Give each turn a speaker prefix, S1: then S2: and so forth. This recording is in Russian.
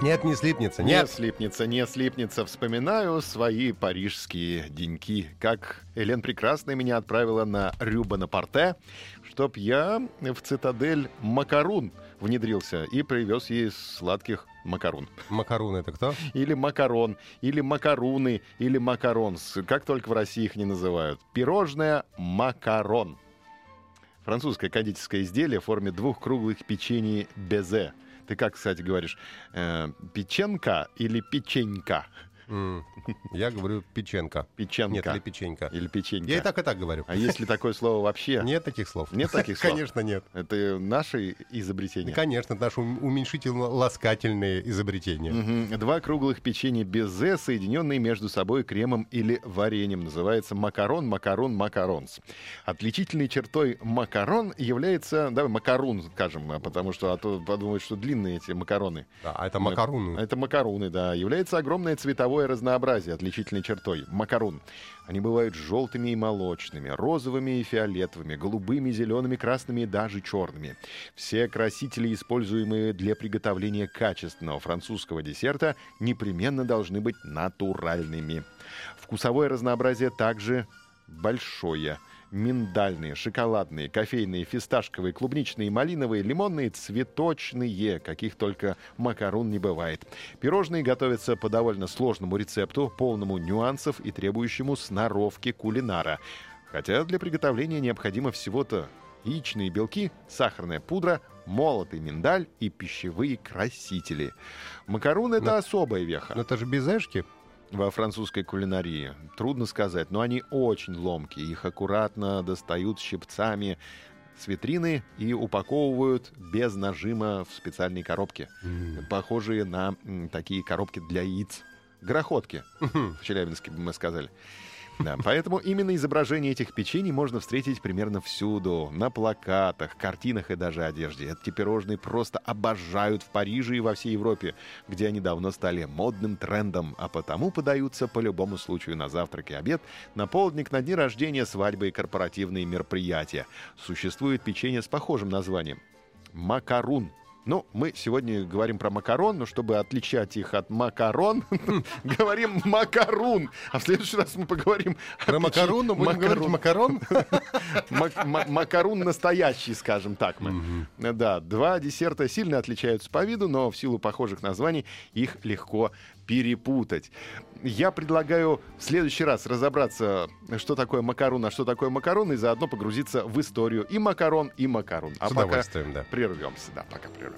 S1: Нет, не слипнется.
S2: Не
S1: Нет.
S2: слипнется, не слипнется. Вспоминаю свои парижские деньки. Как Элен Прекрасная меня отправила на Рюбанапорте, чтоб я в цитадель Макарун внедрился и привез ей сладких макарун.
S1: Макарун это кто?
S2: Или макарон, или макаруны, или макаронс. Как только в России их не называют. Пирожное макарон. Французское кондитерское изделие в форме двух круглых печений безе. Ты как, кстати, говоришь, э, печенка или печенька?
S1: М, Я говорю печенка.
S2: Печенка.
S1: Нет, или печенька.
S2: Или печенька.
S1: Я и так, и так говорю.
S2: А есть ли такое слово вообще?
S1: Нет таких слов.
S2: Нет таких слов?
S1: Конечно, нет.
S2: Это наши изобретения?
S1: Конечно, это наши ум- уменьшительно-ласкательные изобретения.
S2: Два круглых печенья безе, соединенные между собой кремом или вареньем. Называется макарон, макарон, макаронс. Отличительной чертой макарон является... Давай макарун скажем, а потому что а то подумают, что длинные эти макароны.
S1: Да, а это макаруны.
S2: Это макаруны, да. Является огромное цветовое разнообразие, отличительной чертой. Макарун. Они бывают желтыми и молочными, розовыми и фиолетовыми, голубыми, зелеными, красными и даже черными. Все красители, используемые для приготовления качественного французского десерта, непременно должны быть натуральными. Вкусовое разнообразие также большое. Миндальные, шоколадные, кофейные, фисташковые, клубничные, малиновые, лимонные, цветочные, каких только макарон не бывает. Пирожные готовятся по довольно сложному рецепту, полному нюансов и требующему сноровки кулинара. Хотя для приготовления необходимо всего-то яичные белки, сахарная пудра, молотый миндаль и пищевые красители. Макарон — это
S1: Но-
S2: особая веха
S1: Но это же безешки.
S2: Во французской кулинарии. Трудно сказать, но они очень ломкие. Их аккуратно достают щипцами с витрины и упаковывают без нажима в специальные коробки, похожие на м, такие коробки для яиц. Грохотки, в Челябинске бы мы сказали. Да, поэтому именно изображение этих печений можно встретить примерно всюду. На плакатах, картинах и даже одежде. Эти пирожные просто обожают в Париже и во всей Европе, где они давно стали модным трендом, а потому подаются по любому случаю на завтрак и обед, на полдник, на дни рождения, свадьбы и корпоративные мероприятия. Существует печенье с похожим названием. Макарун. Ну, мы сегодня говорим про макарон, но чтобы отличать их от макарон, говорим макарун. А в следующий раз мы поговорим о
S1: Про макарон, но будем говорить макарон.
S2: Мак- ма- Макарун настоящий, скажем так мы. Да, два десерта сильно отличаются по виду, но в силу похожих названий их легко перепутать. Я предлагаю в следующий раз разобраться, что такое макарун, а что такое макарон, и заодно погрузиться в историю и макарон, и макарун. А
S1: С
S2: пока
S1: да.
S2: прервемся. Да, пока прервемся.